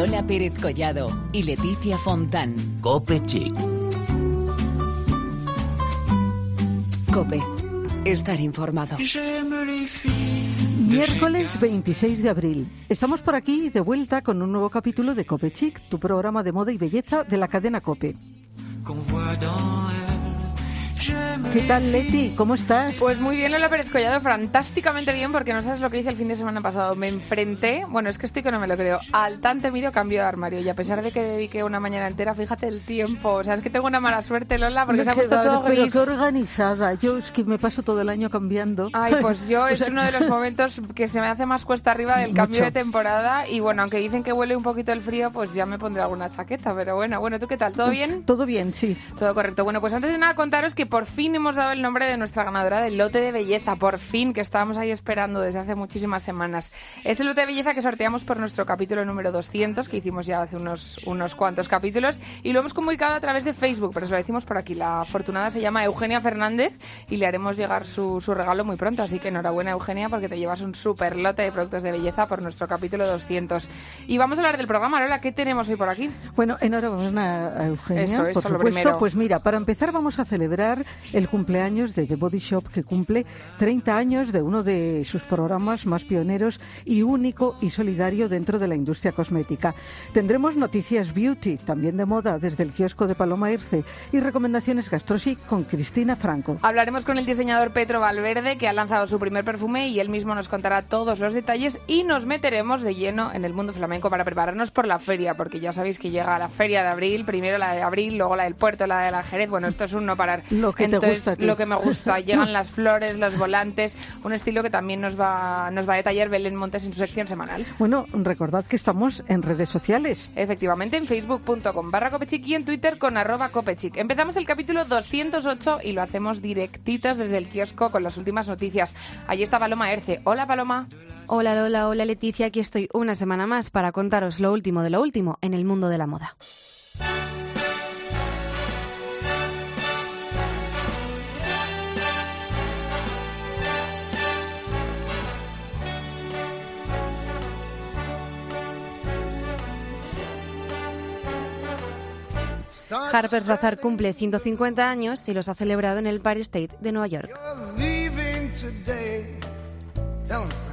Lola Pérez Collado y Leticia Fontán. Cope Chic. Cope. Estar informado. Miércoles 26 de abril. Estamos por aquí de vuelta con un nuevo capítulo de Cope Chic, tu programa de moda y belleza de la cadena Cope. ¿Qué tal, Leti? ¿Cómo estás? Pues muy bien, Lola Pérez Collado, fantásticamente bien, porque no sabes lo que hice el fin de semana pasado. Me enfrenté, bueno, es que estoy que no me lo creo, al tan temido cambio de armario. Y a pesar de que dediqué una mañana entera, fíjate el tiempo. O sea, es que tengo una mala suerte, Lola, porque se ha puesto todo pero gris. qué organizada. Yo es que me paso todo el año cambiando. Ay, pues yo es uno de los momentos que se me hace más cuesta arriba del cambio Mucho. de temporada. Y bueno, aunque dicen que huele un poquito el frío, pues ya me pondré alguna chaqueta. Pero bueno, bueno, ¿tú qué tal? ¿Todo bien? Todo bien, sí. Todo correcto. Bueno, pues antes de nada contaros que por fin hemos dado el nombre de nuestra ganadora del lote de belleza. Por fin, que estábamos ahí esperando desde hace muchísimas semanas. Es el lote de belleza que sorteamos por nuestro capítulo número 200, que hicimos ya hace unos, unos cuantos capítulos. Y lo hemos comunicado a través de Facebook, pero os lo decimos por aquí. La afortunada se llama Eugenia Fernández y le haremos llegar su, su regalo muy pronto. Así que enhorabuena, Eugenia, porque te llevas un super lote de productos de belleza por nuestro capítulo 200. Y vamos a hablar del programa. Lola, ¿qué tenemos hoy por aquí? Bueno, enhorabuena Eugenia, Eso, eso, por lo supuesto. primero. Pues mira, para empezar vamos a celebrar el cumpleaños de The Body Shop, que cumple 30 años de uno de sus programas más pioneros y único y solidario dentro de la industria cosmética. Tendremos noticias beauty, también de moda, desde el kiosco de Paloma Irce, y recomendaciones gastrochic con Cristina Franco. Hablaremos con el diseñador Petro Valverde, que ha lanzado su primer perfume y él mismo nos contará todos los detalles y nos meteremos de lleno en el mundo flamenco para prepararnos por la feria, porque ya sabéis que llega la feria de abril, primero la de abril, luego la del puerto, la de la Jerez. Bueno, esto es un no parar. Lo que te Entonces, gusta a ti. lo que me gusta. Llegan las flores, los volantes, un estilo que también nos va, nos va a detallar Belén Montes en su sección semanal. Bueno, recordad que estamos en redes sociales. Efectivamente, en facebook.com barra copechic y en twitter con arroba copechic. Empezamos el capítulo 208 y lo hacemos directitos desde el kiosco con las últimas noticias. Allí está Paloma Erce. Hola Paloma. Hola Lola, hola Leticia, aquí estoy una semana más para contaros lo último de lo último en el mundo de la moda. Harper's Bazaar cumple 150 años y los ha celebrado en el Empire State de Nueva York.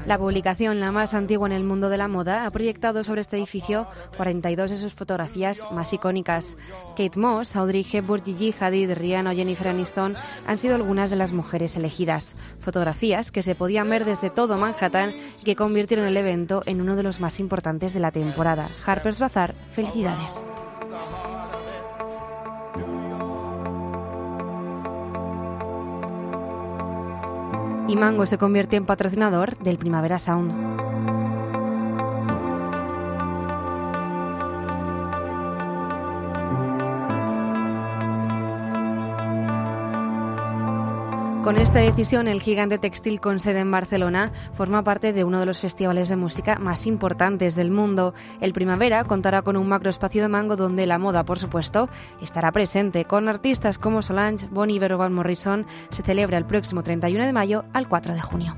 La publicación, la más antigua en el mundo de la moda, ha proyectado sobre este edificio 42 de sus fotografías más icónicas. Kate Moss, Audrey Hepburn, Gigi Hadid, Rihanna o Jennifer Aniston han sido algunas de las mujeres elegidas. Fotografías que se podían ver desde todo Manhattan que convirtieron el evento en uno de los más importantes de la temporada. Harper's Bazaar, felicidades. Y Mango se convierte en patrocinador del Primavera Sound. Con esta decisión, el gigante textil con sede en Barcelona forma parte de uno de los festivales de música más importantes del mundo. El Primavera contará con un macroespacio de mango donde la moda, por supuesto, estará presente. Con artistas como Solange, Bon Iver o Van Morrison, se celebra el próximo 31 de mayo al 4 de junio.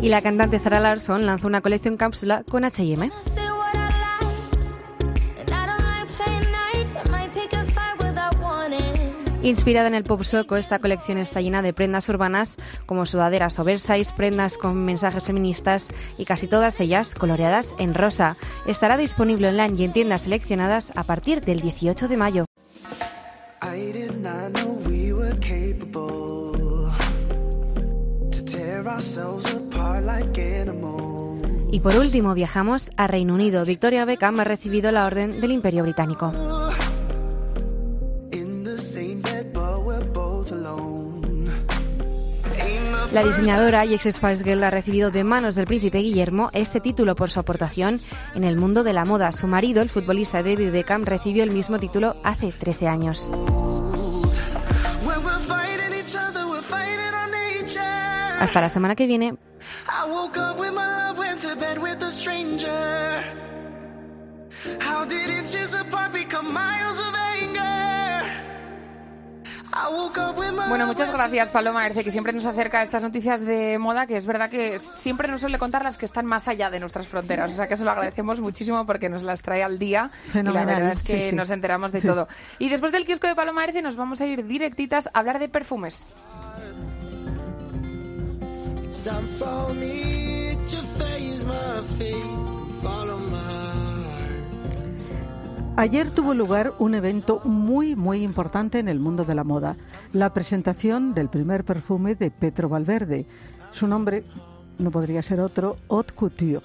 Y la cantante Zara Larsson lanzó una colección cápsula con H&M. Inspirada en el pop sueco, esta colección está llena de prendas urbanas como sudaderas oversize, prendas con mensajes feministas y casi todas ellas coloreadas en rosa. Estará disponible online y en tiendas seleccionadas a partir del 18 de mayo. Y por último viajamos a Reino Unido. Victoria Beckham ha recibido la Orden del Imperio Británico. La diseñadora y ex Spice Girl ha recibido de manos del príncipe Guillermo este título por su aportación en el mundo de la moda. Su marido, el futbolista David Beckham, recibió el mismo título hace 13 años. Hasta la semana que viene. Bueno, muchas gracias Paloma Erce, que siempre nos acerca a estas noticias de moda, que es verdad que siempre nos suele contar las que están más allá de nuestras fronteras. O sea que se lo agradecemos muchísimo porque nos las trae al día. Fenomenal, Y la verdad es que sí, sí. nos enteramos de Sí. todo. Y después del kiosco de Paloma Erce nos vamos a ir directitas a hablar de perfumes. It's time for me to face my fate and follow my heart. Ayer tuvo lugar un evento muy, muy importante en el mundo de la moda, la presentación del primer perfume de Petro Valverde. Su nombre no podría ser otro, Haute Couture.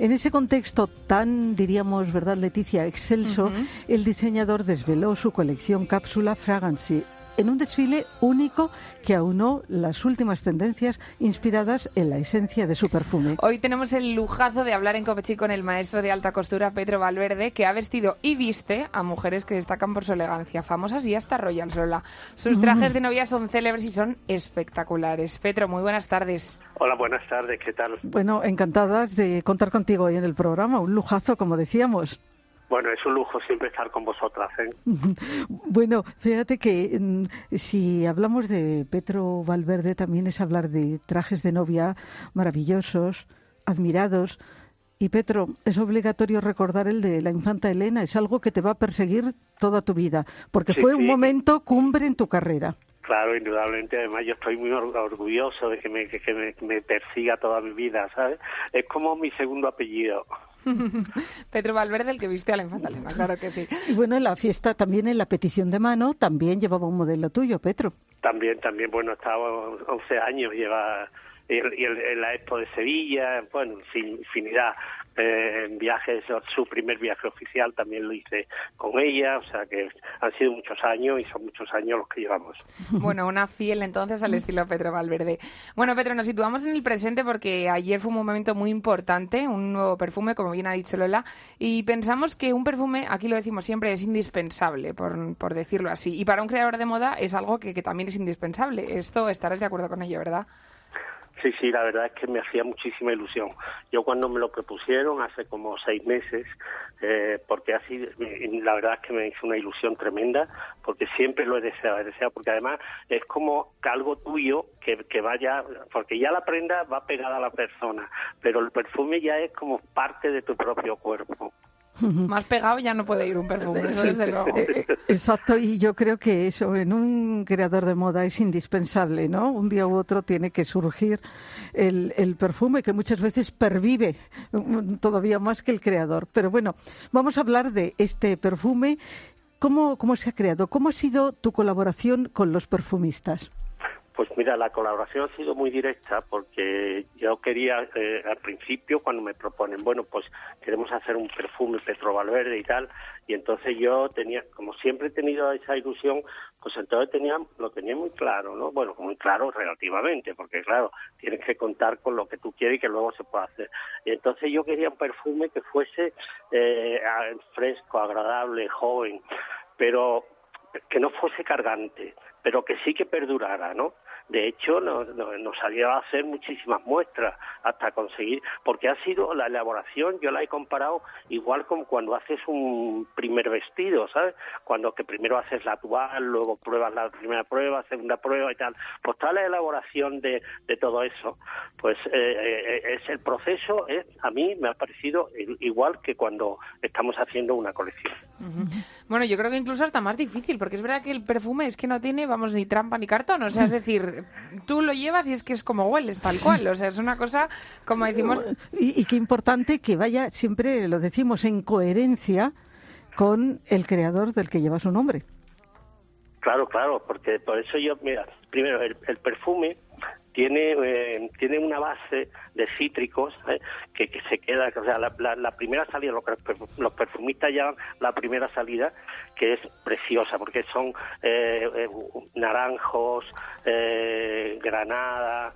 En ese contexto tan, diríamos, ¿verdad, Leticia? Excelso, el diseñador desveló su colección cápsula Fragrancy en un desfile único que aunó las últimas tendencias inspiradas en la esencia de su perfume. Hoy tenemos el lujazo de hablar en Copechi con el maestro de alta costura Pedro Valverde, que ha vestido y viste a mujeres que destacan por su elegancia, famosas y hasta Royal Sola. Sus trajes de novia son célebres y son espectaculares. Pedro, muy buenas tardes. Hola, buenas tardes, ¿qué tal? Bueno, encantadas de contar contigo hoy en el programa, un lujazo, como decíamos. Bueno, es un lujo siempre estar con vosotras, ¿eh? Bueno, fíjate que mm, si hablamos de Petro Valverde también es hablar de trajes de novia maravillosos, admirados. Y Petro, es obligatorio recordar el de la infanta Elena, es algo que te va a perseguir toda tu vida, porque Sí, fue un momento cumbre en tu carrera. Claro, indudablemente. Además, yo estoy muy or- orgulloso de que me, que, que me, me persiga toda mi vida, ¿sabes? Es como mi segundo apellido. Pedro Valverde, el que viste a la infanta Elena, claro que sí. Y bueno, en la fiesta también, en la petición de mano, también llevaba un modelo tuyo, Petro. También, también, bueno, estaba 11 años, lleva y el- y el- en la Expo de Sevilla, bueno, sin infinidad eh, en viajes, su primer viaje oficial también lo hice con ella, o sea que han sido muchos años y son muchos años los que llevamos. Bueno, una fiel entonces al estilo Pedro Valverde. Bueno, Pedro, nos situamos en el presente porque ayer fue un momento muy importante, un nuevo perfume, como bien ha dicho Lola, y pensamos que un perfume, aquí lo decimos siempre, es indispensable, por, por decirlo así. Y para un creador de moda es algo que, que también es indispensable. Esto estarás de acuerdo con ello, ¿verdad? Sí, sí, la verdad es que me hacía muchísima ilusión. Yo cuando me lo propusieron hace como seis meses, eh, porque así, la verdad es que me hizo una ilusión tremenda, porque siempre lo he deseado, he deseado, porque además es como algo tuyo que, que vaya, porque ya la prenda va pegada a la persona, pero el perfume ya es como parte de tu propio cuerpo. Más pegado ya no puede ir un perfume, eso desde luego. Eh, eh, Exacto, y yo creo que eso en un creador de moda es indispensable, ¿no? Un día u otro tiene que surgir el, el perfume que muchas veces pervive mm, todavía más que el creador. Pero bueno, vamos a hablar de este perfume. ¿Cómo, cómo se ha creado? ¿Cómo ha sido tu colaboración con los perfumistas? Pues mira, la colaboración ha sido muy directa porque yo quería, eh, al principio, cuando me proponen, bueno, pues queremos hacer un perfume Petro Valverde y tal, y entonces yo tenía, como siempre he tenido esa ilusión, pues entonces tenía, lo tenía muy claro, ¿no? Bueno, muy claro relativamente, porque claro, tienes que contar con lo que tú quieres y que luego se puede hacer. Y entonces yo quería un perfume que fuese eh, fresco, agradable, joven, pero que no fuese cargante, pero que sí que perdurara, ¿no? De hecho, nos, nos, salió a hacer muchísimas muestras hasta conseguir, porque ha sido la elaboración, yo la he comparado igual como cuando haces un primer vestido, ¿sabes? Cuando que primero haces la toal, luego pruebas la primera prueba, segunda prueba y tal. Pues toda la elaboración de, de todo eso, pues eh, eh, es el proceso, es, a mí me ha parecido igual que cuando estamos haciendo una colección. Bueno, yo creo que incluso hasta más difícil, porque es verdad que el perfume es que no tiene, vamos, ni trampa ni cartón. O sea, es decir, tú lo llevas y es que es como hueles, tal cual. O sea, es una cosa, como decimos, Y, y qué importante que vaya, siempre lo decimos, en coherencia con el creador del que lleva su nombre. Claro, claro, porque por eso yo, mira, primero, el, el perfume tiene eh, tiene una base de cítricos eh, que, que se queda, o sea, la, primera salida, lo que los perfu- los perfumistas llaman la primera salida, que es preciosa, porque son eh, eh, naranjos, eh, granada,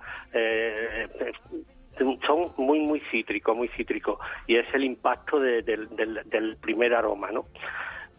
son muy muy cítricos, muy cítricos, y es el impacto de- del, del- del primer aroma, ¿no?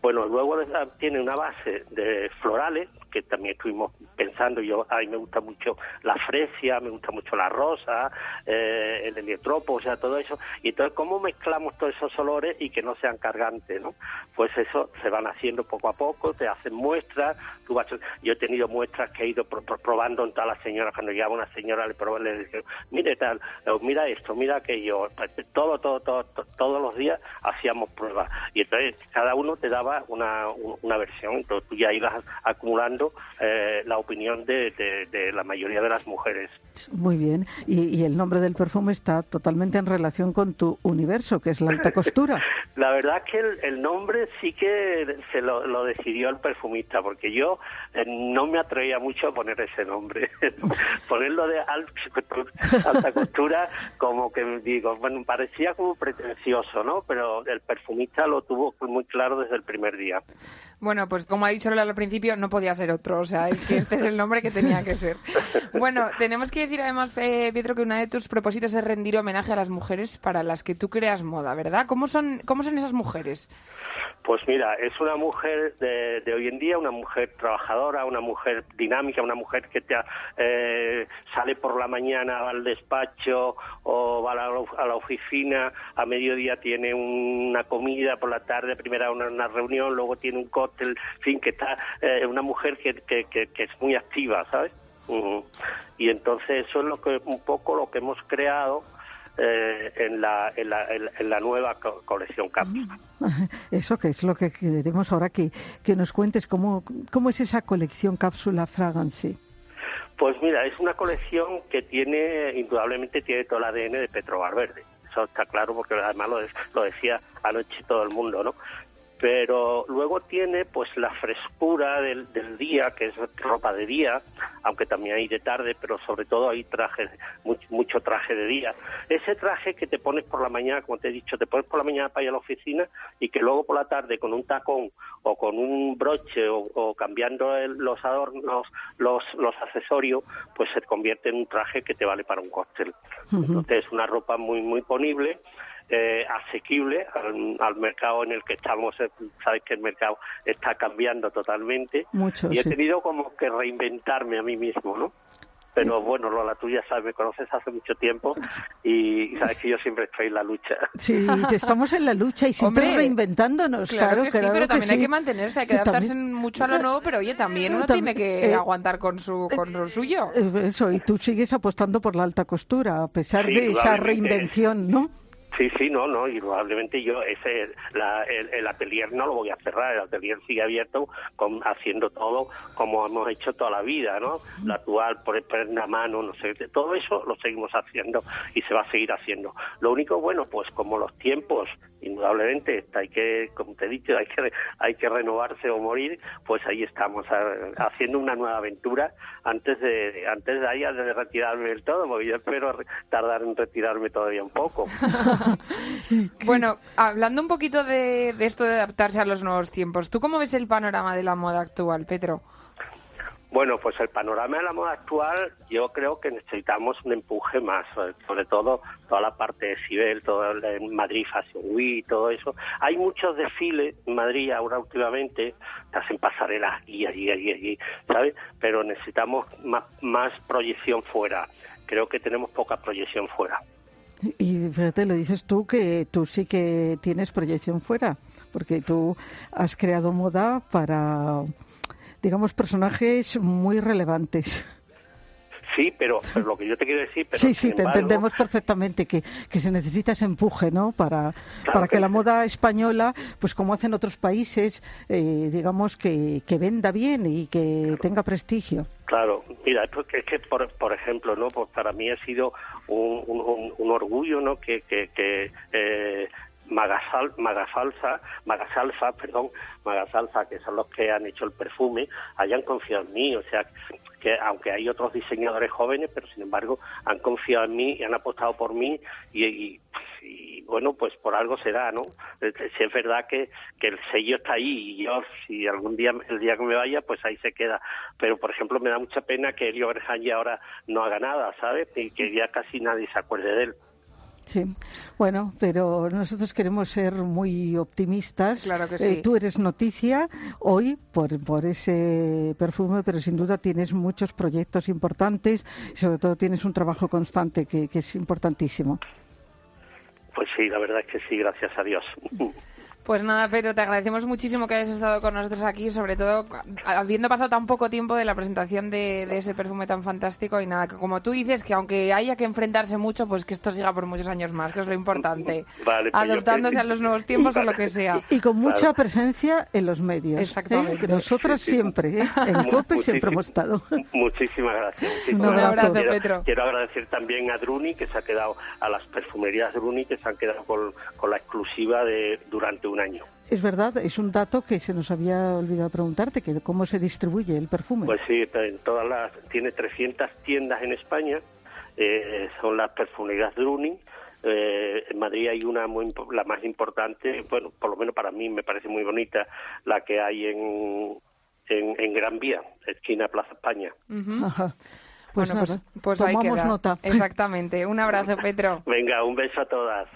Bueno, luego tiene una base de florales, que también estuvimos pensando, yo a me gusta mucho la fresia, me gusta mucho la rosa, eh, el heliotropo, o sea, todo eso. Y entonces, ¿cómo mezclamos todos esos olores y que no sean cargantes, no? Pues eso se van haciendo poco a poco, te hacen muestras, tú vas, yo he tenido muestras que he ido pro- pro- probando en todas las señoras, cuando llegaba una señora le probaba, le decía, mire tal, o mira esto, mira aquello, Pues, todo, todo, todo, to- todos los días hacíamos pruebas. Y entonces cada uno te daba una, una versión, entonces tú ya ibas acumulando eh, la opinión de, de- de la mayoría de las mujeres. Muy bien. Y, y el nombre del perfume está totalmente en relación con tu universo, que es la alta costura. La verdad es que el, el nombre sí que se lo, lo decidió el perfumista, porque yo eh, no me atrevía mucho a poner ese nombre. Ponerlo de al- alta costura, como que digo, bueno, parecía como pretencioso, ¿no? Pero el perfumista lo tuvo muy claro desde el primer día. Bueno, pues como ha dicho Lola al principio, no podía ser otro. O sea, es que este es el nombre que tenía que ser. Bueno, tenemos que decir además, eh, Pietro, que uno de tus propósitos es rendir homenaje a las mujeres para las que tú creas moda, ¿verdad? ¿Cómo son, cómo son esas mujeres? Pues mira, es una mujer de, hoy en día, una mujer trabajadora, una mujer dinámica, una mujer que te, eh, sale por la mañana al despacho o va a la, oficina, a mediodía tiene una comida, por la tarde primera una, reunión, luego tiene un cóctel, en fin, que está eh, una mujer que, que, que, que es muy activa, ¿sabes? Y entonces eso es lo que un poco lo que hemos creado eh, en, la, en, la, en, la nueva co- colección Cápsula. Eso que es lo que queremos ahora que, que nos cuentes cómo, cómo es esa colección cápsula Fragrance. Pues mira, es una colección que tiene, indudablemente tiene todo el ADN de Petro Valverde. Eso está claro porque además lo, de- lo decía anoche todo el mundo, ¿no? Pero luego tiene pues la frescura del, del día, que es ropa de día, aunque también hay de tarde, pero sobre todo hay traje, mucho, mucho traje de día. Ese traje que te pones por la mañana, como te he dicho, te pones por la mañana para ir a la oficina y que luego por la tarde con un tacón o con un broche o, o cambiando el- los adornos, los, los accesorios, pues se convierte en un traje que te vale para un cóctel. Entonces es una ropa muy, muy ponible. Eh, asequible al, al mercado en el que estamos. eh, Sabes que el mercado está cambiando totalmente. Mucho, y he sí. tenido como que reinventarme a mí mismo, ¿no? Pero bueno, Lola, tú ya sabes, me conoces hace mucho tiempo y sabes que yo siempre estoy en la lucha. Sí, que estamos en la lucha y siempre Hombre, reinventándonos. Claro, Claro, que sí, claro pero también hay sí. que mantenerse, hay que Sí, adaptarse también. mucho a lo nuevo, pero oye, también uno También, tiene que eh, aguantar con su con lo suyo. Eh, Eso, y tú sigues apostando por la alta costura, a pesar Sí, de esa reinvención, ¿no? Sí, sí, no, no, y probablemente yo ese la, el, el atelier no lo voy a cerrar, el atelier sigue abierto con, haciendo todo como hemos hecho toda la vida, ¿no? La actual, por una mano, no sé, todo eso lo seguimos haciendo y se va a seguir haciendo. Lo único bueno, pues como los tiempos, indudablemente, hay que, como te he dicho, hay que hay que renovarse o morir, pues ahí estamos a- haciendo una nueva aventura antes de antes de ahí de retirarme del todo, porque yo espero tardar en retirarme todavía un poco. Bueno, hablando un poquito de, de esto de adaptarse a los nuevos tiempos, ¿tú cómo ves el panorama de la moda actual, Petro? Bueno, pues el panorama de la moda actual, yo creo que necesitamos un empuje más, sobre- todo toda la parte de Sibel, todo el Madrid Fashion Week, todo eso. Hay muchos desfiles en Madrid ahora últimamente, hacen pasarelas aquí, allí, allí, allí, ¿sabes? Pero necesitamos más, más proyección fuera. Creo que tenemos poca proyección fuera. Y fíjate, lo dices tú que tú sí que tienes proyección fuera, porque tú has creado moda para, digamos, personajes muy relevantes. Sí, pero, pero lo que yo te quiero decir... Pero, sí, sí, te embargo, entendemos perfectamente que, que se necesita ese empuje, ¿no? Para, Claro para que que la moda española, pues como hacen otros países, eh, digamos, que, que venda bien y que tenga prestigio. Claro, mira, es que, es que por, por ejemplo, no, pues para mí ha sido un, un, un- un orgullo, ¿no? Que, que, que eh, Magasal, Magasalsa, Magasalsa, perdón, Magasalsa, que son los que han hecho el perfume, hayan confiado en mí, o sea, que aunque hay otros diseñadores jóvenes, pero sin embargo han confiado en mí y han apostado por mí y, bueno, pues por algo será, ¿no? Eh, Si es verdad que, que el sello está ahí y yo, si algún día, el día que me vaya, pues ahí se queda. Pero, por ejemplo, me da mucha pena que Elio Berhan ya ahora no haga nada, ¿sabes? Y que ya casi nadie se acuerde de él. Sí, bueno, pero nosotros queremos ser muy optimistas. Claro que Eh, sí. tú eres noticia hoy por, por ese perfume, pero sin duda tienes muchos proyectos importantes y sobre todo tienes un trabajo constante que, que es importantísimo. Pues sí, la verdad es que sí, gracias a Dios. Pues nada, Pedro, te agradecemos muchísimo que hayas estado con nosotros aquí, sobre todo habiendo pasado tan poco tiempo de la presentación de, de ese perfume tan fantástico y nada, que como tú dices, que aunque haya que enfrentarse mucho, pues que esto siga por muchos años más, que es lo importante. Vale, pues que- a los nuevos tiempos o lo que sea. Y, y con mucha presencia en los medios. ¿eh? Exactamente. Que Nosotras Sí, sí. siempre, ¿eh? en COPE siempre hemos estado. Muchísimas gracias. Un gracias. abrazo, quiero, Petro. quiero agradecer también a Druni, que se ha quedado, a las perfumerías Druni, que se han quedado con, con la exclusiva de durante un año. Es verdad, es un dato que se nos había olvidado preguntarte, que cómo se distribuye el perfume. Pues sí, en todas las, tiene 300 tiendas en España, eh, son las perfumerías Druni. Eh, en Madrid hay una muy, la más importante, bueno, por lo menos para mí me parece muy bonita, la que hay en, en, en Gran Vía, esquina Plaza España. Ajá. Pues bueno, nada, pues, pues ahí tomamos queda. nota. Exactamente. Un abrazo, Pedro. Venga, un beso a todas.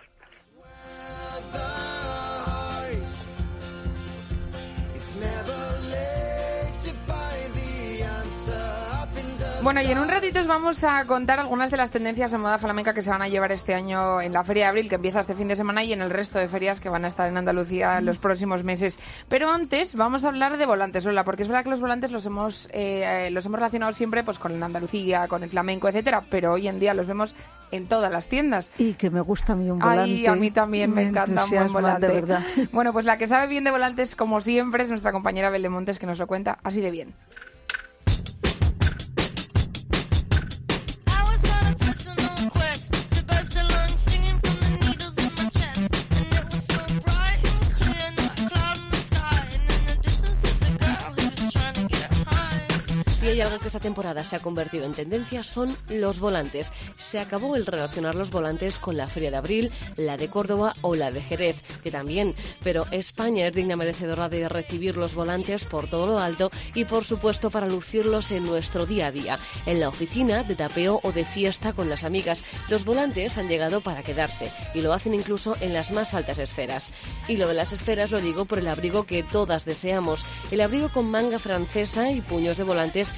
Bueno, y en un ratito os vamos a contar algunas de las tendencias en moda flamenca que se van a llevar este año en la Feria de Abril, que empieza este fin de semana, y en el resto de ferias que van a estar en Andalucía en los próximos meses. Pero antes vamos a hablar de volantes, Lola, porque es verdad que los volantes los hemos, eh, los hemos relacionado siempre pues con Andalucía, con el flamenco, etcétera, pero hoy en día los vemos en todas las tiendas. Y que me gusta a mí un volante. Ay, a mí también me, encanta un buen volante. De verdad. Bueno, pues la que sabe bien de volantes, como siempre, es nuestra compañera Belle Montes, que nos lo cuenta así de bien. Hay algo que esta temporada se ha convertido en tendencia son los volantes. Se acabó el relacionar los volantes con la Feria de Abril, la de Córdoba o la de Jerez, que también. Pero España es digna merecedora de recibir los volantes por todo lo alto y por supuesto para lucirlos en nuestro día a día, en la oficina, de tapeo o de fiesta con las amigas. Los volantes han llegado para quedarse y lo hacen incluso en las más altas esferas. Y lo de las esferas lo digo por el abrigo que todas deseamos, el abrigo con manga francesa y puños de volantes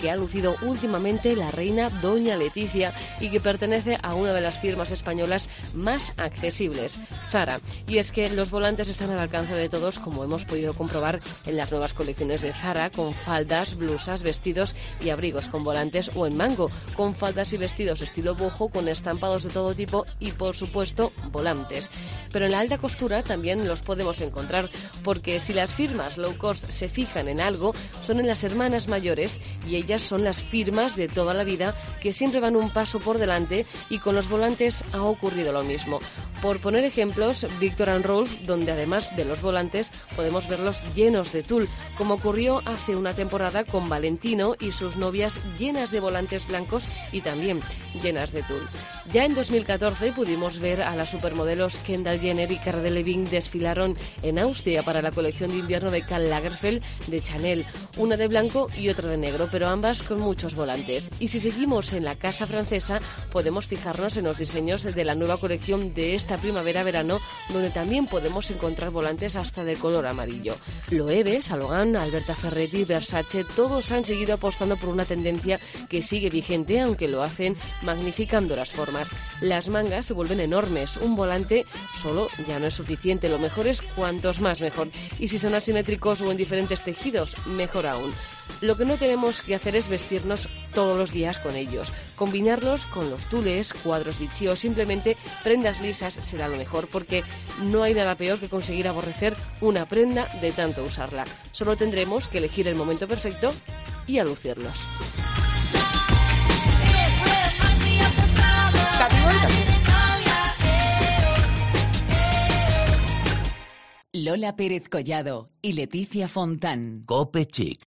que ha lucido últimamente la reina Doña Leticia y que pertenece a una de las firmas españolas más accesibles, Zara. Y es que los volantes están al alcance de todos, como hemos podido comprobar en las nuevas colecciones de Zara, con faldas, blusas, vestidos y abrigos con volantes o en mango, con faldas y vestidos estilo bojo, con estampados de todo tipo y, por supuesto, volantes. Pero en la alta costura también los podemos encontrar, porque si las firmas low cost se fijan en algo, son en las hermanas mayores y ellas son las firmas de toda la vida que siempre van un paso por delante y con los volantes ha ocurrido lo mismo. Por poner ejemplos, Victor and Rolf, donde además de los volantes podemos verlos llenos de tul, como ocurrió hace una temporada con Valentino y sus novias llenas de volantes blancos y también llenas de tul. Ya en 2014 pudimos ver a las supermodelos Kendall Jenner y Cara Delevingne desfilaron en Austria para la colección de invierno de Karl Lagerfeld de Chanel, una de blanco y otra de negro, pero con muchos volantes. Y si seguimos en la casa francesa, podemos fijarnos en los diseños de la nueva colección de esta primavera-verano, donde también podemos encontrar volantes hasta de color amarillo. Loewe, Salogan, Alberta Ferretti, Versace, todos han seguido apostando por una tendencia que sigue vigente, aunque lo hacen magnificando las formas. Las mangas se vuelven enormes, un volante solo ya no es suficiente, lo mejor es cuantos más mejor. Y si son asimétricos o en diferentes tejidos, mejor aún. Lo que no tenemos que hacer es vestirnos todos los días con ellos. Combinarlos con los tules, cuadros bichi o simplemente prendas lisas será lo mejor porque no hay nada peor que conseguir aborrecer una prenda de tanto usarla. Solo tendremos que elegir el momento perfecto y a lucirlos. Lola Pérez Collado y Leticia Fontán. Cope Chic.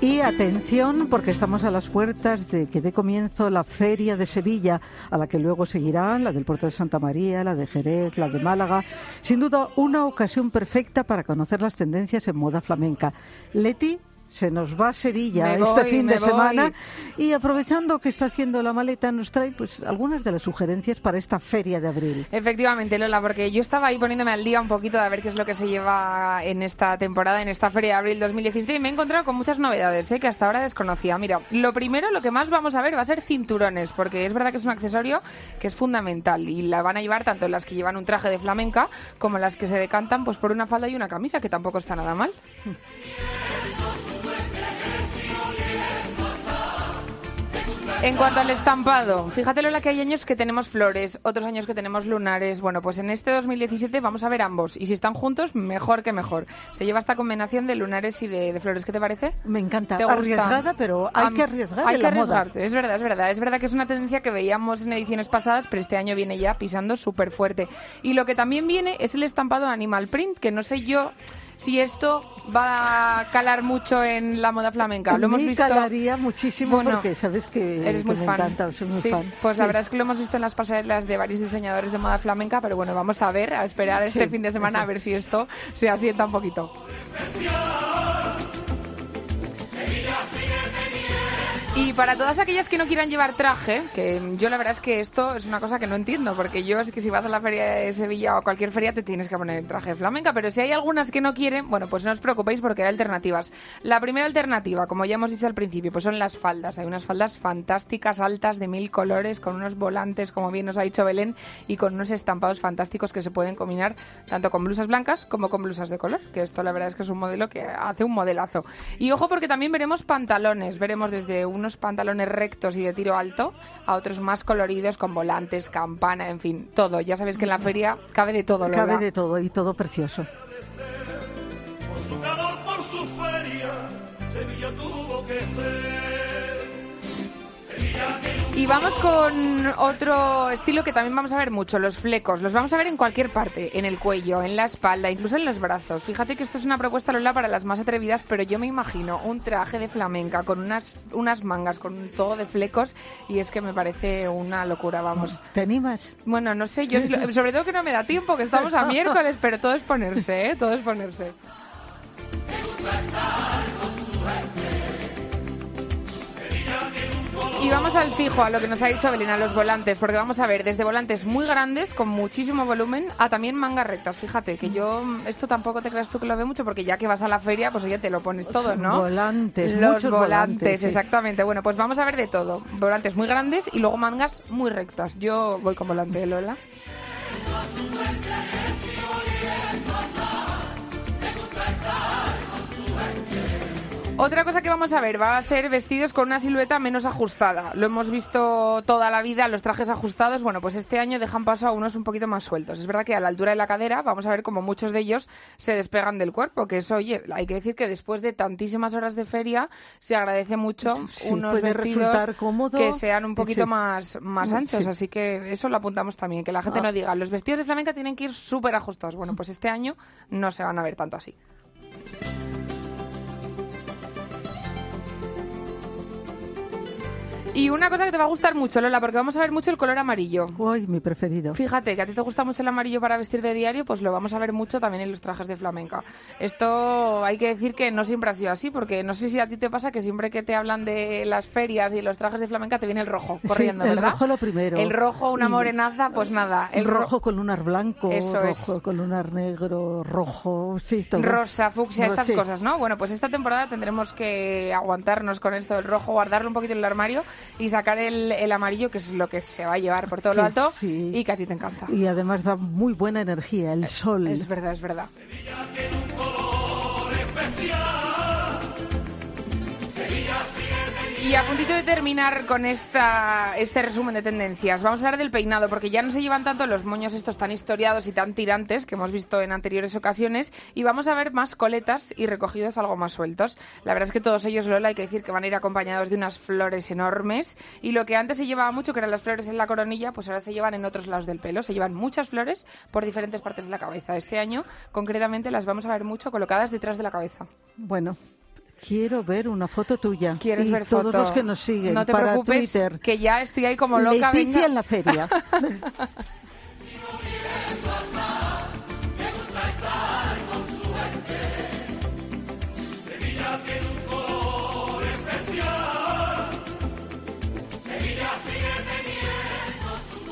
Y atención, porque estamos a las puertas de que dé comienzo la Feria de Sevilla, a la que luego seguirán la del Puerto de Santa María, la de Jerez, la de Málaga. Sin duda, una ocasión perfecta para conocer las tendencias en moda flamenca. Leti se nos va a Sevilla Me este voy, fin de semana y aprovechando que está haciendo la maleta nos trae pues algunas de las sugerencias para esta feria de abril. Efectivamente, Lola, porque yo estaba ahí poniéndome al día un poquito de ver qué es lo que se lleva en esta temporada, en esta Feria de Abril 2017, y me he encontrado con muchas novedades ¿eh? que hasta ahora desconocía. Mira, lo primero, lo que más vamos a ver va a ser cinturones, porque es verdad que es un accesorio que es fundamental y la van a llevar tanto las que llevan un traje de flamenca como las que se decantan pues por una falda y una camisa, que tampoco está nada mal. En cuanto al estampado, fíjate Lola que hay años que tenemos flores, otros años que tenemos lunares. Bueno, pues en este 2017 vamos a ver ambos. Y si están juntos, mejor que mejor. Se lleva esta combinación de lunares y de, de flores. ¿Qué te parece? Me encanta. Arriesgada, pero hay que arriesgar Hay que la moda. arriesgarte, es verdad, es verdad. Es verdad que es una tendencia que veíamos en ediciones pasadas, pero este año viene ya pisando súper fuerte. Y lo que también viene es el estampado animal print, que no sé yo si esto va a calar mucho en la moda flamenca. Lo hemos visto. calaría muchísimo Bueno, porque sabes que, Eres que muy me fan. encanta, soy muy Sí, fan. Pues la Sí. verdad es que lo hemos visto en las pasarelas de varios diseñadores de moda flamenca, pero bueno, vamos a ver, a esperar Sí, este fin de semana a ver si esto se asienta un poquito. Y para todas aquellas que no quieran llevar traje, que yo la verdad es que esto es una cosa que no entiendo, porque yo es que si vas a la feria de Sevilla o a cualquier feria te tienes que poner el traje de flamenca, pero si hay algunas que no quieren, bueno, pues no os preocupéis porque hay alternativas. La primera alternativa, como ya hemos dicho al principio, pues son las faldas. Hay unas faldas fantásticas, altas, de mil colores, con unos volantes, como bien nos ha dicho Belén, y con unos estampados fantásticos que se pueden combinar tanto con blusas blancas como con blusas de color, que esto la verdad es que es un modelo que hace un modelazo. Y ojo porque también veremos pantalones, veremos desde unos pantalones rectos y de tiro alto a otros más coloridos con volantes, campana, en fin, todo. Ya sabéis que en la feria cabe de todo, Lola. Cabe de todo y todo precioso. Por su calor, por su feria, Sevilla tuvo que ser. Y vamos con otro estilo que también vamos a ver mucho, los flecos. Los vamos a ver en cualquier parte, en el cuello, en la espalda, incluso en los brazos. Fíjate que esto es una propuesta, Lola, para las más atrevidas, pero yo me imagino un traje de flamenca con unas, unas mangas, con todo de flecos, y es que me parece una locura, vamos. ¿Te animas? Bueno, no sé, yo sobre todo que no me da tiempo, que estamos a miércoles, pero todo es ponerse, ¿eh? Todo es ponerse. Y vamos al fijo, a lo que nos ha dicho Belén, a los volantes, porque vamos a ver desde volantes muy grandes, con muchísimo volumen, a también mangas rectas. Fíjate que yo, esto tampoco te creas tú que lo veo mucho, porque ya que vas a la feria, pues oye, te lo pones todo, ¿no? Volantes, Los muchos volantes, volantes, sí. exactamente. Bueno, pues vamos a ver de todo. Volantes muy grandes y luego mangas muy rectas. Yo voy con volante, Lola. Otra cosa que vamos a ver va a ser vestidos con una silueta menos ajustada. Lo hemos visto toda la vida, los trajes ajustados. Bueno, pues este año dejan paso a unos un poquito más sueltos. Es verdad que a la altura de la cadera vamos a ver como muchos de ellos se despegan del cuerpo, que eso, oye, hay que decir que después de tantísimas horas de feria se agradece mucho Sí, unos vestidos cómodo. que sean un poquito Sí. más, más anchos. sí. Así que eso lo apuntamos también, que la gente Ah. no diga, los vestidos de flamenca tienen que ir súper ajustados. Bueno, pues este año no se van a ver tanto así. Y una cosa que te va a gustar mucho, Lola, porque vamos a ver mucho el color amarillo. Uy, mi preferido. Fíjate que a ti te gusta mucho el amarillo para vestir de diario, pues lo vamos a ver mucho también en los trajes de flamenca. Esto hay que decir que no siempre ha sido así, porque no sé si a ti te pasa que siempre que te hablan de las ferias y los trajes de flamenca te viene el rojo corriendo, sí, el ¿verdad? rojo lo primero. El rojo, una morenaza, pues nada. El rojo con lunar blanco, Eso es. rojo con lunar negro, rojo, sí, todo. Rosa, fucsia, No, estas sí. cosas, ¿no? Bueno, pues esta temporada tendremos que aguantarnos con esto del rojo, guardarlo un poquito en el armario y sacar el, el amarillo, que es lo que se va a llevar por todo lo alto sí. y que a ti te encanta. Y además da muy buena energía, el sol. Es verdad, es verdad. Y a puntito de terminar con esta, este resumen de tendencias, vamos a hablar del peinado, porque ya no se llevan tanto los moños estos tan historiados y tan tirantes que hemos visto en anteriores ocasiones, y vamos a ver más coletas y recogidos algo más sueltos. La verdad es que todos ellos, Lola, hay que decir que van a ir acompañados de unas flores enormes, y lo que antes se llevaba mucho, que eran las flores en la coronilla, pues ahora se llevan en otros lados del pelo. Se llevan muchas flores por diferentes partes de la cabeza. Este año, concretamente, las vamos a ver mucho colocadas detrás de la cabeza. Bueno, quiero ver una foto tuya. ¿Quieres y ver todos foto? los que nos siguen No te para preocupes, Twitter. que ya estoy ahí como loca. Leticia venga. en la feria.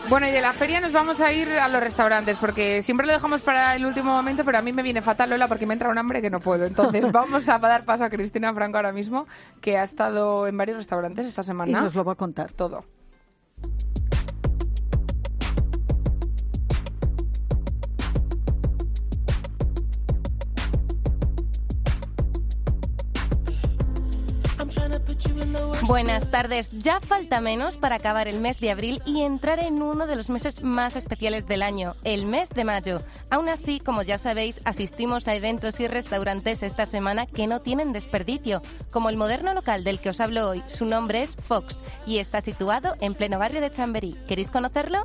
Bueno, y de la feria nos vamos a ir a los restaurantes, porque siempre lo dejamos para el último momento, pero a mí me viene fatal, Lola, porque me entra un hambre que no puedo. Entonces, vamos a dar paso a Cristina Franco ahora mismo, que ha estado en varios restaurantes esta y semana. nos lo va a contar. Todo. Buenas tardes. Ya falta menos para acabar el mes de abril y entrar en uno de los meses más especiales del año, el mes de mayo. Aún así, como ya sabéis, asistimos a eventos y restaurantes esta semana que no tienen desperdicio, como el moderno local del que os hablo hoy. Su nombre es Fox y está situado en pleno barrio de Chamberí. ¿Queréis conocerlo?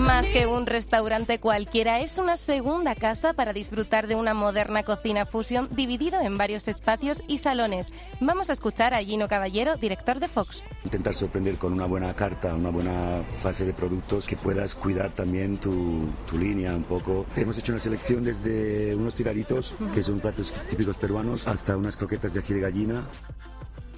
Más que un restaurante cualquiera, es una segunda casa para disfrutar de una moderna cocina fusión dividido en varios espacios y salones. Vamos a escuchar a Gino Caballero, director de Fox. Intentar sorprender con una buena carta, una buena fase de productos que puedas cuidar también tu, tu línea un poco. Hemos hecho una selección desde unos tiraditos, que son platos típicos peruanos, hasta unas croquetas de ají de gallina.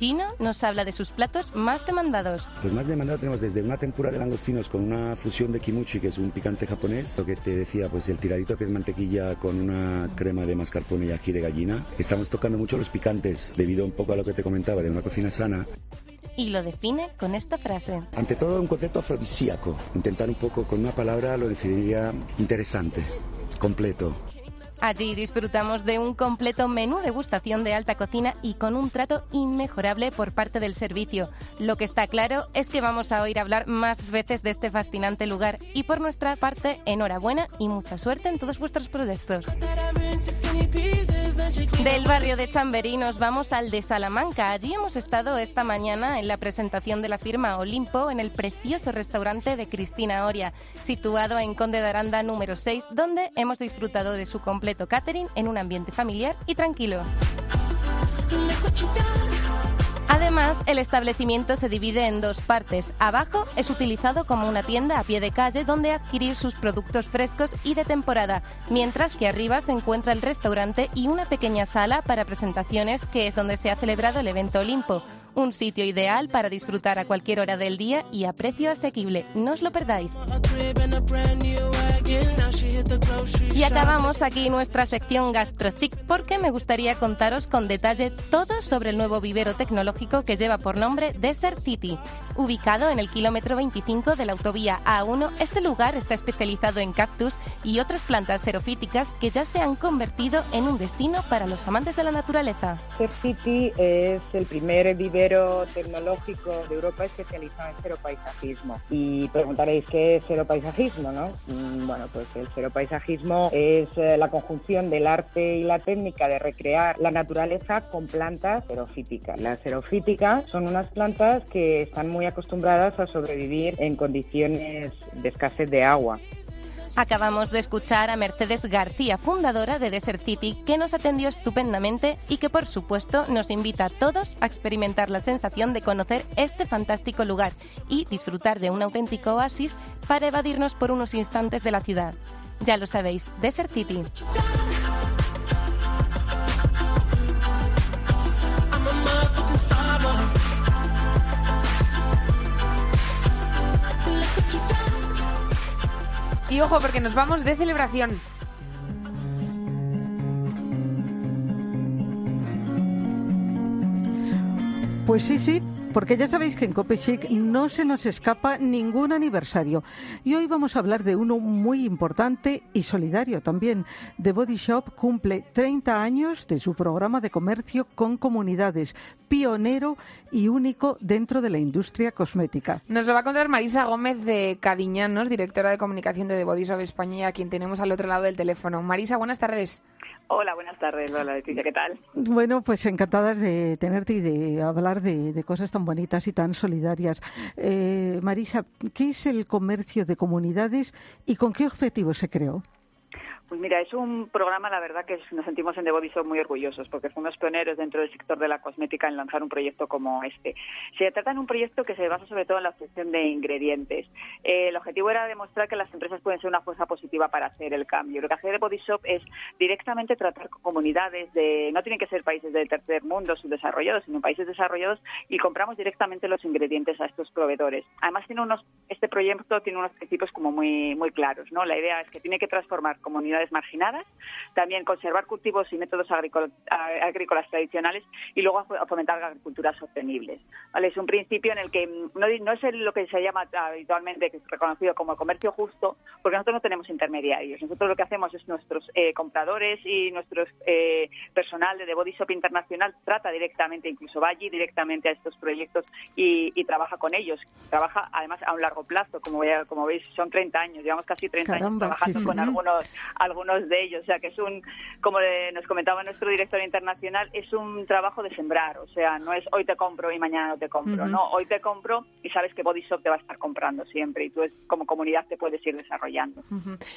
Gino nos habla de sus platos más demandados. Los más demandados tenemos desde una tempura de langostinos con una fusión de kimuchi, que es un picante japonés, lo que te decía, pues el tiradito de piel mantequilla con una crema de mascarpone y ají de gallina. Estamos tocando mucho los picantes, debido un poco a lo que te comentaba de una cocina sana. Y lo define con esta frase. Ante todo, un concepto afrodisíaco. Intentar un poco con una palabra lo definiría interesante, completo. Allí disfrutamos de un completo menú degustación de alta cocina y con un trato inmejorable por parte del servicio. Lo que está claro es que vamos a oír hablar más veces de este fascinante lugar y por nuestra parte, enhorabuena y mucha suerte en todos vuestros proyectos. Del barrio de Chamberí nos vamos al de Salamanca. Allí hemos estado esta mañana en la presentación de la firma Olimpo en el precioso restaurante de Cristina Oria, situado en Conde de Aranda número 6, donde hemos disfrutado de su completo catering en un ambiente familiar y tranquilo. Además, el establecimiento se divide en dos partes. Abajo es utilizado como una tienda a pie de calle donde adquirir sus productos frescos y de temporada, mientras que arriba se encuentra el restaurante y una pequeña sala para presentaciones que es donde se ha celebrado el evento Olimpo. Un sitio ideal para disfrutar a cualquier hora del día y a precio asequible. No os lo perdáis. Y acabamos aquí nuestra sección GastroChic porque me gustaría contaros con detalle todo sobre el nuevo vivero tecnológico que lleva por nombre Desert City. Ubicado en el kilómetro 25 de la autovía A1, este lugar está especializado en cactus y otras plantas xerofíticas que ya se han convertido en un destino para los amantes de la naturaleza. Desert City es el primer vivero tecnológico de Europa especializado en xeropaisajismo. Y preguntaréis qué es xeropaisajismo, ¿no? Bueno, pues el xeropaisajismo es eh, la conjunción del arte y la técnica de recrear la naturaleza con plantas xerofíticas. Las xerofíticas son unas plantas que están muy acostumbradas a sobrevivir en condiciones de escasez de agua. Acabamos de escuchar a Mercedes García, fundadora de Desert City, que nos atendió estupendamente y que por supuesto nos invita a todos a experimentar la sensación de conocer este fantástico lugar y disfrutar de un auténtico oasis para evadirnos por unos instantes de la ciudad. Ya lo sabéis, Desert City. Y ojo, porque nos vamos de celebración. Pues sí, sí, porque ya sabéis que en Copechic no se nos escapa ningún aniversario. Y hoy vamos a hablar de uno muy importante y solidario también. The Body Shop cumple 30 años de su programa de comercio con comunidades, pionero y único dentro de la industria cosmética. Nos lo va a contar Marisa Gómez de Cadiñanos, directora de comunicación de The Body Shop España, a quien tenemos al otro lado del teléfono. Marisa, buenas tardes. Hola, buenas tardes, Lola Leticia, ¿qué tal? Bueno, pues encantadas de tenerte y de hablar de, de cosas tan bonitas y tan solidarias. Eh, Marisa, ¿qué es el comercio de comunidades y con qué objetivo se creó? Pues mira, es un programa, la verdad, que nos sentimos en The Body Shop muy orgullosos, porque fuimos pioneros dentro del sector de la cosmética en lanzar un proyecto como este. Se trata de un proyecto que se basa sobre todo en la obtención de ingredientes. Eh, el objetivo era demostrar que las empresas pueden ser una fuerza positiva para hacer el cambio. Lo que hace The Body Shop es directamente tratar con comunidades de, no tienen que ser países del tercer mundo, subdesarrollados, sino países desarrollados, y compramos directamente los ingredientes a estos proveedores. Además, tiene unos, este proyecto tiene unos principios como muy, muy claros, ¿no? La idea es que tiene que transformar comunidades marginadas, también conservar cultivos y métodos agrícolas tradicionales y luego fo- fomentar agriculturas sostenibles. ¿vale? Es un principio en el que mm, no, no es lo que se llama habitualmente que es reconocido como comercio justo, porque nosotros no tenemos intermediarios. Nosotros lo que hacemos es nuestros eh, compradores y nuestro personal de The Body Shop Internacional trata directamente, incluso va allí directamente a estos proyectos y, y trabaja con ellos. Trabaja además a un largo plazo, como, como veis, son 30 años, llevamos casi 30 años trabajando sí, sí. con algunos algunos de ellos. O sea, que es un, como nos comentaba nuestro director internacional, es un trabajo de sembrar. O sea, no es hoy te compro y mañana no te compro. No, hoy te compro y sabes que Body Shop te va a estar comprando siempre y tú es- como comunidad te puedes ir desarrollando.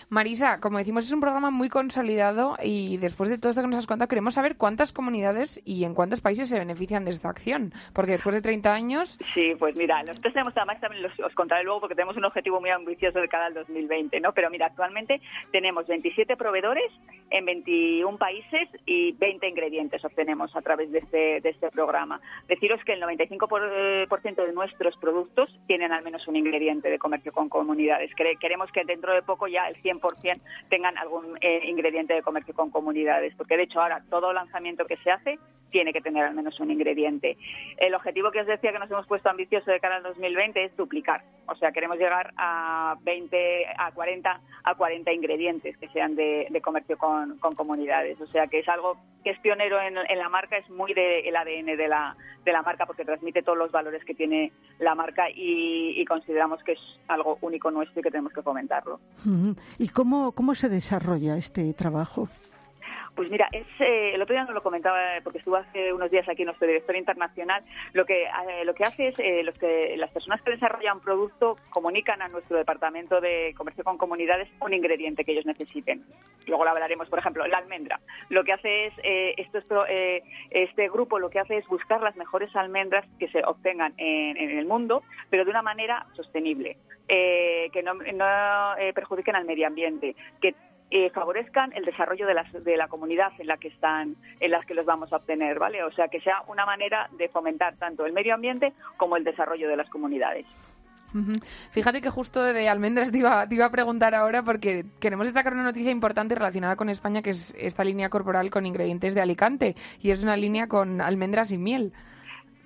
Marisa, como decimos, es un programa muy consolidado y después de todo esto que nos has contado, queremos saber cuántas comunidades y en cuántos países se benefician de esta acción. Porque después de 30 años, Sí, pues mira, nosotros tenemos además también los, os contaré luego porque tenemos un objetivo muy ambicioso de cara al 2020, ¿no? Pero mira, actualmente tenemos 27 proveedores en 21 países y 20 ingredientes obtenemos a través de este, de este programa. Deciros que el 95% por, eh, por ciento de nuestros productos tienen al menos un ingrediente de comercio con comunidades. Queremos que dentro de poco ya el 100% tengan algún eh, ingrediente de comercio con comunidades, porque de hecho ahora todo lanzamiento que se hace tiene que tener al menos un ingrediente. El objetivo que os decía que nos hemos puesto ambicioso de cara al 2020 es duplicar. O sea, queremos llegar a 20, a 40, a 40 ingredientes que sean de, de comercio con, comunidades. O sea, que es algo que es pionero en, la marca, es muy del ADN de la, de la marca porque transmite todos los valores que tiene la marca y, y consideramos que es algo único nuestro y que tenemos que fomentarlo. ¿Y cómo, cómo se desarrolla este trabajo? Pues mira, es, eh, el otro día nos lo comentaba eh, porque estuvo hace unos días aquí nuestro director internacional. Lo que eh, lo que hace es eh, los que las personas que desarrollan producto comunican a nuestro departamento de comercio con comunidades un ingrediente que ellos necesiten. Luego lo hablaremos, por ejemplo, la almendra. Lo que hace es eh, esto, esto, este grupo lo que hace es buscar las mejores almendras que se obtengan en, en el mundo, pero de una manera sostenible, eh, que no, no, perjudiquen al medio ambiente, que eh, favorezcan el desarrollo de, las, de la comunidad en la que están, en las que los vamos a obtener, ¿vale? O sea, que sea una manera de fomentar tanto el medio ambiente como el desarrollo de las comunidades. Fíjate que justo de almendras te iba, te iba a preguntar ahora porque queremos destacar una noticia importante relacionada con España que es esta línea corporal con ingredientes de Alicante y es una línea con almendras y miel.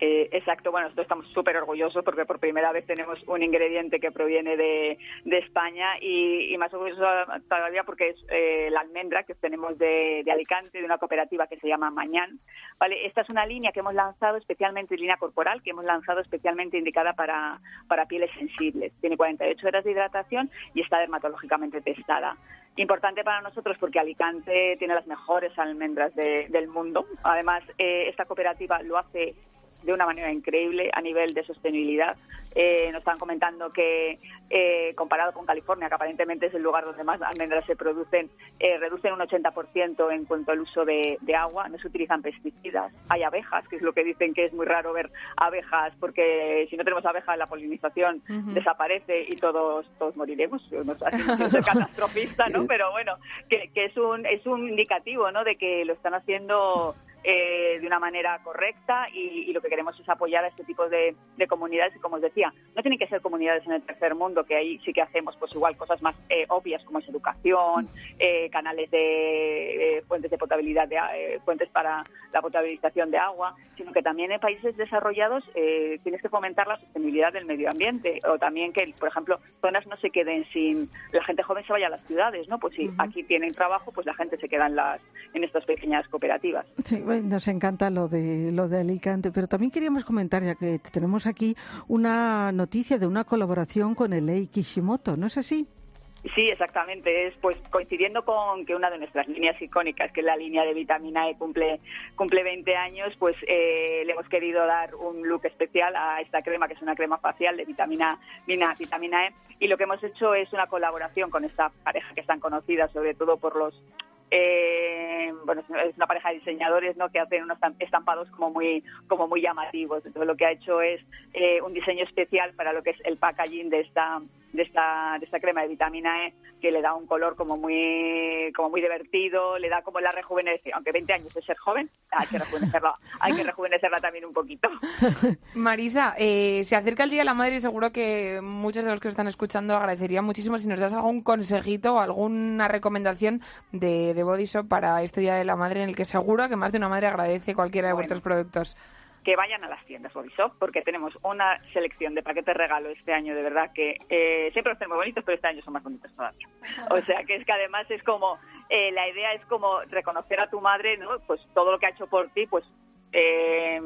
Eh, exacto, bueno, nosotros estamos súper orgullosos porque por primera vez tenemos un ingrediente que proviene de, de España y, y más orgullosos todavía porque es eh, la almendra que tenemos de, de Alicante, de una cooperativa que se llama Mañán. Vale, esta es una línea que hemos lanzado especialmente, línea corporal, que hemos lanzado especialmente indicada para, para pieles sensibles. Tiene 48 horas de hidratación y está dermatológicamente testada. Importante para nosotros porque Alicante tiene las mejores almendras de- del mundo. Además, eh, esta cooperativa lo hace de una manera increíble a nivel de sostenibilidad. Eh, nos están comentando que eh, comparado con California, que aparentemente es el lugar donde más almendras se producen, eh, reducen un 80% en cuanto al uso de, de agua, no se utilizan pesticidas, hay abejas, que es lo que dicen que es muy raro ver abejas, porque si no tenemos abejas la polinización desaparece y todos todos moriremos. Así no ser catastrofista, ¿no? Pero bueno, que, que es un es un indicativo, ¿no? De que lo están haciendo eh, de una manera correcta y, y lo que queremos es apoyar a este tipo de, de comunidades y como os decía, no tienen que ser comunidades en el tercer mundo, que ahí sí que hacemos pues igual cosas más eh, obvias como es educación, eh, canales de eh, fuentes de potabilidad, de, eh, fuentes para la potabilización de agua, sino que también en países desarrollados eh, tienes que fomentar la sostenibilidad del medio ambiente o también que, por ejemplo, zonas no se queden sin, la gente joven se vaya a las ciudades, ¿no? Pues si aquí tienen trabajo, pues la gente se queda en las en estas pequeñas cooperativas. Sí, nos encanta lo de lo de Alicante, pero también queríamos comentar, ya que tenemos aquí una noticia de una colaboración con el Ley Kishimoto, ¿no es así? Sí, exactamente. Es pues coincidiendo con que una de nuestras líneas icónicas, que es la línea de vitamina E, cumple cumple 20 años, pues eh, le hemos querido dar un look especial a esta crema, que es una crema facial de vitamina, vitamina E. Y lo que hemos hecho es una colaboración con esta pareja que están conocidas, sobre todo por los eh, bueno, es una pareja de diseñadores ¿no? que hacen unos estam- estampados como muy, como muy llamativos. Entonces lo que ha hecho es eh, un diseño especial para lo que es el packaging de esta, de esta, de esta crema de vitamina E, que le da un color como muy, como muy divertido, le da como la rejuvenece, aunque 20 años de ser joven, hay que rejuvenecerla, hay que rejuvenecerla también un poquito. Marisa, eh, se acerca el Día de la Madre y seguro que muchos de los que os están escuchando agradecerían muchísimo si nos das algún consejito o alguna recomendación de, de Body Shop para este Día de la Madre en el que seguro que más de una madre agradece cualquiera de Bueno. vuestros productos. Que vayan a las tiendas Body Shop porque tenemos una selección de paquetes regalo este año de verdad que eh, siempre los tenemos bonitos pero este año son más bonitos todavía. O sea que es que además es como eh, la idea es como reconocer a tu madre no pues todo lo que ha hecho por ti pues eh,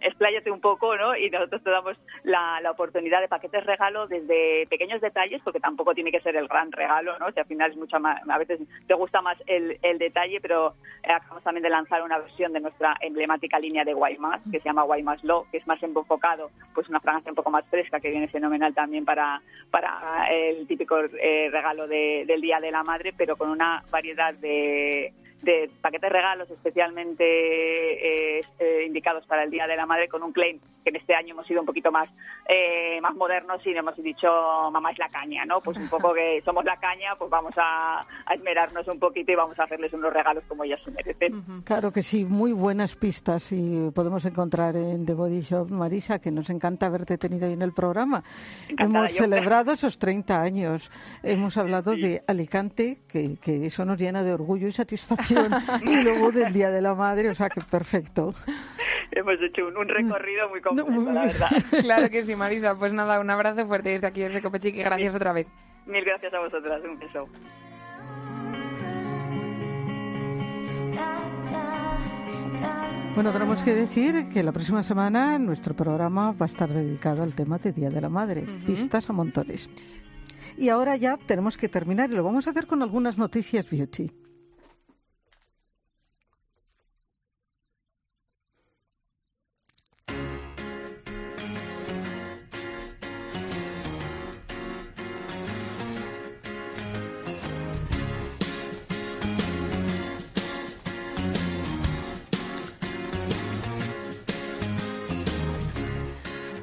expláyate un poco, ¿no? Y nosotros te damos la, la oportunidad de paquetes regalo desde pequeños detalles, porque tampoco tiene que ser el gran regalo, ¿no? Si al final es mucho más, a veces te gusta más el, el detalle, pero eh, acabamos también de lanzar una versión de nuestra emblemática línea de Guaymas, que se llama Guaymas Low, que es más enfocado, pues una fragancia un poco más fresca, que viene fenomenal también para, para el típico eh, regalo de- del Día de la Madre, pero con una variedad de, de paquetes regalos especialmente eh, eh, indicados para el Día de la Madre con un claim que en este año hemos sido un poquito más eh, más modernos y hemos dicho mamá es la caña, ¿no? Pues un poco que somos la caña, pues vamos a, a esmerarnos un poquito y vamos a hacerles unos regalos como ellas se merecen. Claro que sí, muy buenas pistas y podemos encontrar en The Body Shop, Marisa, que nos encanta haberte tenido hoy en el programa. Encantada Hemos yo. celebrado esos 30 años, hemos hablado de Alicante, que, que eso nos llena de orgullo y satisfacción, y luego del Día de la Madre, o sea que perfecto. Hemos hecho un, un recorrido muy completo, la verdad. Claro que sí, Marisa. Pues nada, un abrazo fuerte desde aquí desde Copechic y gracias otra vez. Mil gracias a vosotras, un beso. Bueno, tenemos que decir que la próxima semana nuestro programa va a estar dedicado al tema de Día de la Madre, pistas a montones. Y ahora ya tenemos que terminar y lo vamos a hacer con algunas noticias beauty.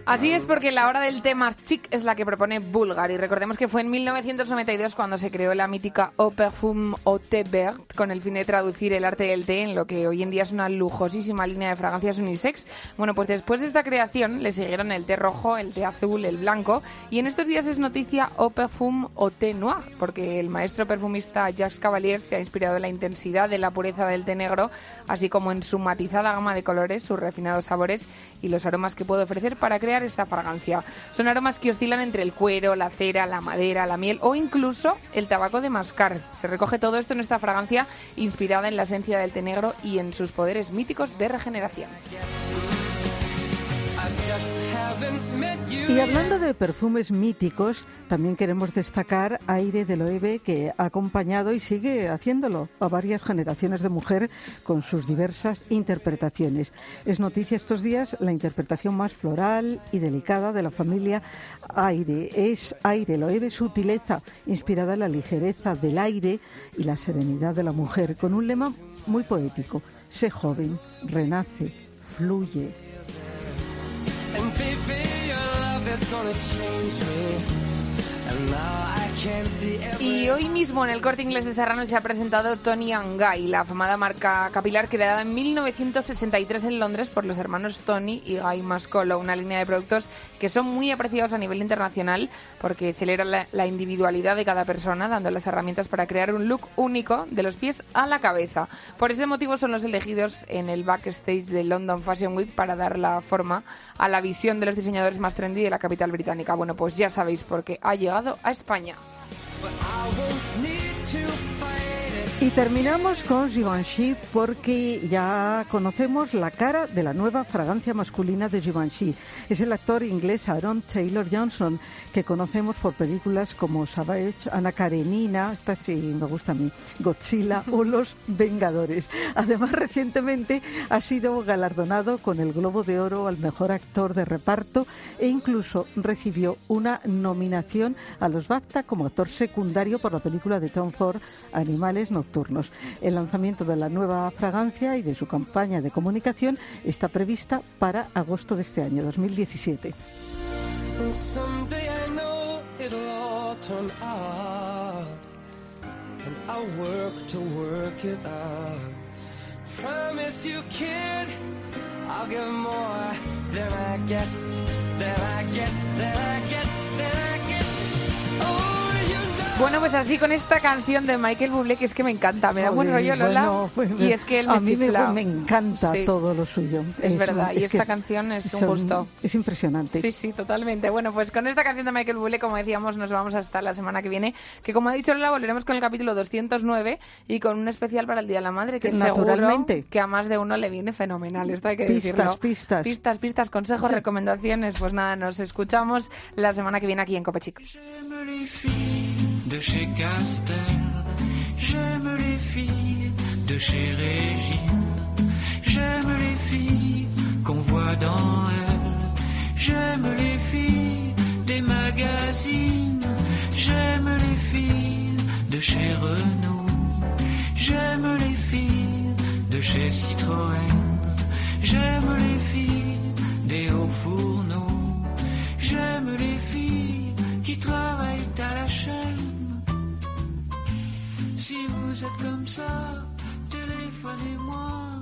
Así es porque la hora del té más chic es la que propone Bulgar y recordemos que fue en 1992 cuando se creó la mítica Eau Parfum Eau Thé Vert con el fin de traducir el arte del té en lo que hoy en día es una lujosísima línea de fragancias unisex. Bueno, pues después de esta creación le siguieron el té rojo, el té azul, el blanco y en estos días es noticia Eau Parfum Eau Thé Noir porque el maestro perfumista Jacques Cavalier se ha inspirado en la intensidad de la pureza del té negro así como en su matizada gama de colores, sus refinados sabores y los aromas que puede ofrecer para crear esta fragancia. Son aromas que oscilan entre el cuero, la cera, la madera, la miel o incluso el tabaco de mascar. Se recoge todo esto en esta fragancia inspirada en la esencia del té negro y en sus poderes míticos de regeneración. Y hablando de perfumes míticos, también queremos destacar Aire de Loewe, que ha acompañado y sigue haciéndolo a varias generaciones de mujer con sus diversas interpretaciones. Es noticia estos días la interpretación más floral y delicada de la familia Aire. Es Aire Loewe, sutileza, inspirada en la ligereza del aire y la serenidad de la mujer, con un lema muy poético. Sé joven, renace, fluye. And baby, your love is gonna change me. Y hoy mismo en el Corte Inglés de Serrano se ha presentado Tony and Guy, la afamada marca capilar creada en 1963 en Londres por los hermanos Tony y Guy Mascolo, una línea de productos que son muy apreciados a nivel internacional porque celebran la, la individualidad de cada persona, dando las herramientas para crear un look único de los pies a la cabeza. Por ese motivo son los elegidos en el backstage de London Fashion Week para dar la forma a la visión de los diseñadores más trendy de la capital británica. Bueno, pues ya sabéis porque ha llegado a España. Y terminamos con Givenchy porque ya conocemos la cara de la nueva fragancia masculina de Givenchy. Es el actor inglés Aaron Taylor Johnson, que conocemos por películas como Savage, Ana Karenina, esta sí me gusta a mí, Godzilla o Los Vengadores. Además, recientemente ha sido galardonado con el Globo de Oro al mejor actor de reparto e incluso recibió una nominación a los BAFTA como actor secundario por la película de Tom Ford, Animales Nocturnos. El lanzamiento de la nueva fragancia y de su campaña de comunicación está prevista para agosto de este año, 2017. And someday I know it'll all turn out. And I'll work to work it out. Promise you, kid, I'll give more than I get, than I get, than I get, than I get. Bueno, pues así con esta canción de Michael Bublé, que es que me encanta, me da buen rollo Lola. Bueno, bueno, y es que él me a mí me, chifla. me encanta Sí. todo lo suyo. Es un- verdad, y que esta canción es un son- gusto. Es impresionante. Sí, sí, totalmente. Bueno, pues con esta canción de Michael Bublé, como decíamos, nos vamos hasta la semana que viene, que como ha dicho Lola, volveremos con el capítulo 209 y con un especial para el Día de la Madre, que Naturalmente. seguro que a más de uno le viene fenomenal, esto hay que Pistas, decirlo. pistas. Pistas, pistas, consejos, recomendaciones, pues nada, nos escuchamos la semana que viene aquí en Copechic. De chez Castel. J'aime les filles de chez Régine. J'aime les filles qu'on voit dans elle. J'aime les filles des magazines. J'aime les filles de chez Renault. J'aime les filles de chez Citroën. J'aime les filles des hauts fourneaux. J'aime les filles qui travaillent à la chaîne. Vous êtes comme ça, téléphonez-moi.